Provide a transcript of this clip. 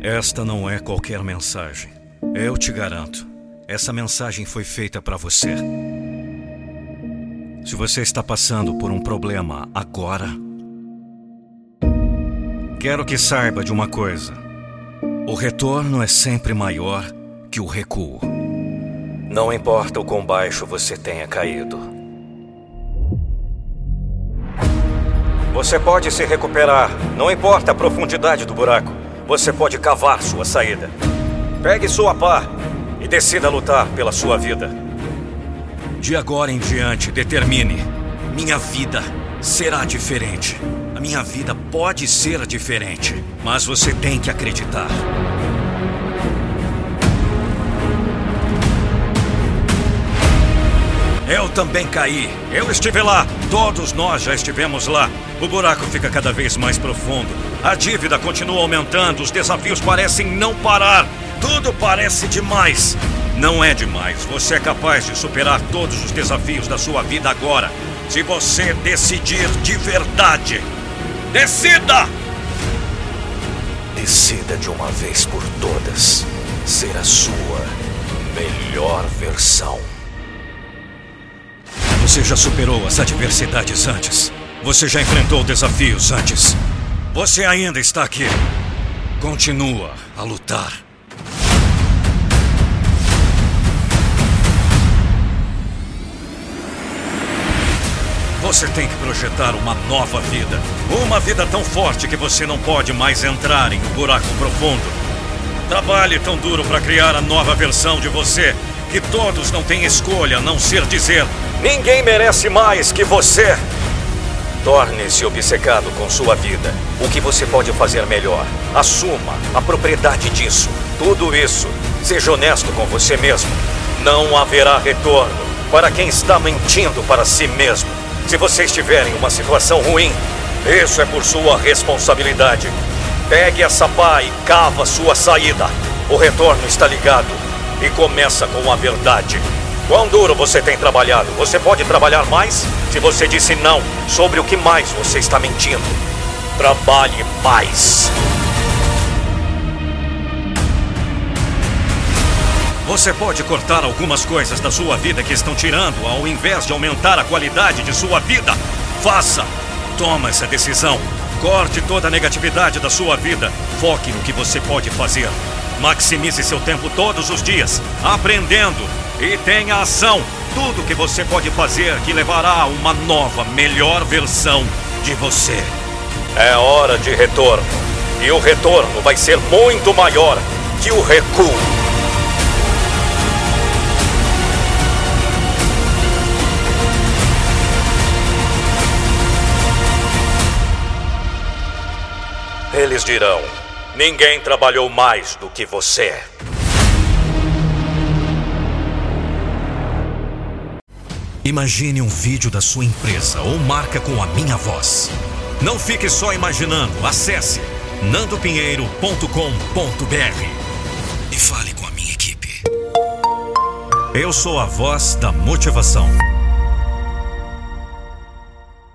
Esta não é qualquer mensagem. Eu te garanto. Essa mensagem foi feita para você. Se você está passando por um problema agora, quero que saiba de uma coisa: o retorno é sempre maior que o recuo. Não importa o quão baixo você tenha caído. Você pode se recuperar, não importa a profundidade do buraco. Você pode cavar sua saída. Pegue sua pá e decida lutar pela sua vida. De agora em diante, determine: minha vida será diferente. A minha vida pode ser diferente, mas você tem que acreditar. Também caí. Eu estive lá. Todos nós já estivemos lá. O buraco fica cada vez mais profundo. A dívida continua aumentando. Os desafios parecem não parar. Tudo parece demais. Não é demais. Você é capaz de superar todos os desafios da sua vida agora. Se você decidir de verdade. Decida! Decida de uma vez por todas ser a sua melhor versão. Você já superou as adversidades antes. Você já enfrentou desafios antes. Você ainda está aqui. Continua a lutar. Você tem que projetar uma nova vida. Uma vida tão forte que você não pode mais entrar em um buraco profundo. Trabalhe tão duro para criar a nova versão de você que todos não têm escolha a não ser dizer: Ninguém merece mais que você. Torne-se obcecado com sua vida. O que você pode fazer melhor? Assuma a propriedade disso. Tudo isso. Seja honesto com você mesmo. Não haverá retorno para quem está mentindo para si mesmo. Se você estiver em uma situação ruim, isso é por sua responsabilidade. Pegue essa pá e cava sua saída. O retorno está ligado e começa com a verdade. Quão duro você tem trabalhado? Você pode trabalhar mais? Se você disse não, sobre o que mais você está mentindo? Trabalhe mais. Você pode cortar algumas coisas da sua vida que estão tirando, ao invés de aumentar a qualidade de sua vida. Faça. Toma essa decisão. Corte toda a negatividade da sua vida. Foque no que você pode fazer. Maximize seu tempo todos os dias, aprendendo e tenha ação. Tudo que você pode fazer que levará a uma nova, melhor versão de você. É hora de retorno. E o retorno vai ser muito maior que o recuo. Eles dirão: ninguém trabalhou mais do que você. Imagine um vídeo da sua empresa ou marca com a minha voz. Não fique só imaginando. Acesse nandopinheiro.com.br e fale com a minha equipe. Eu sou a voz da motivação.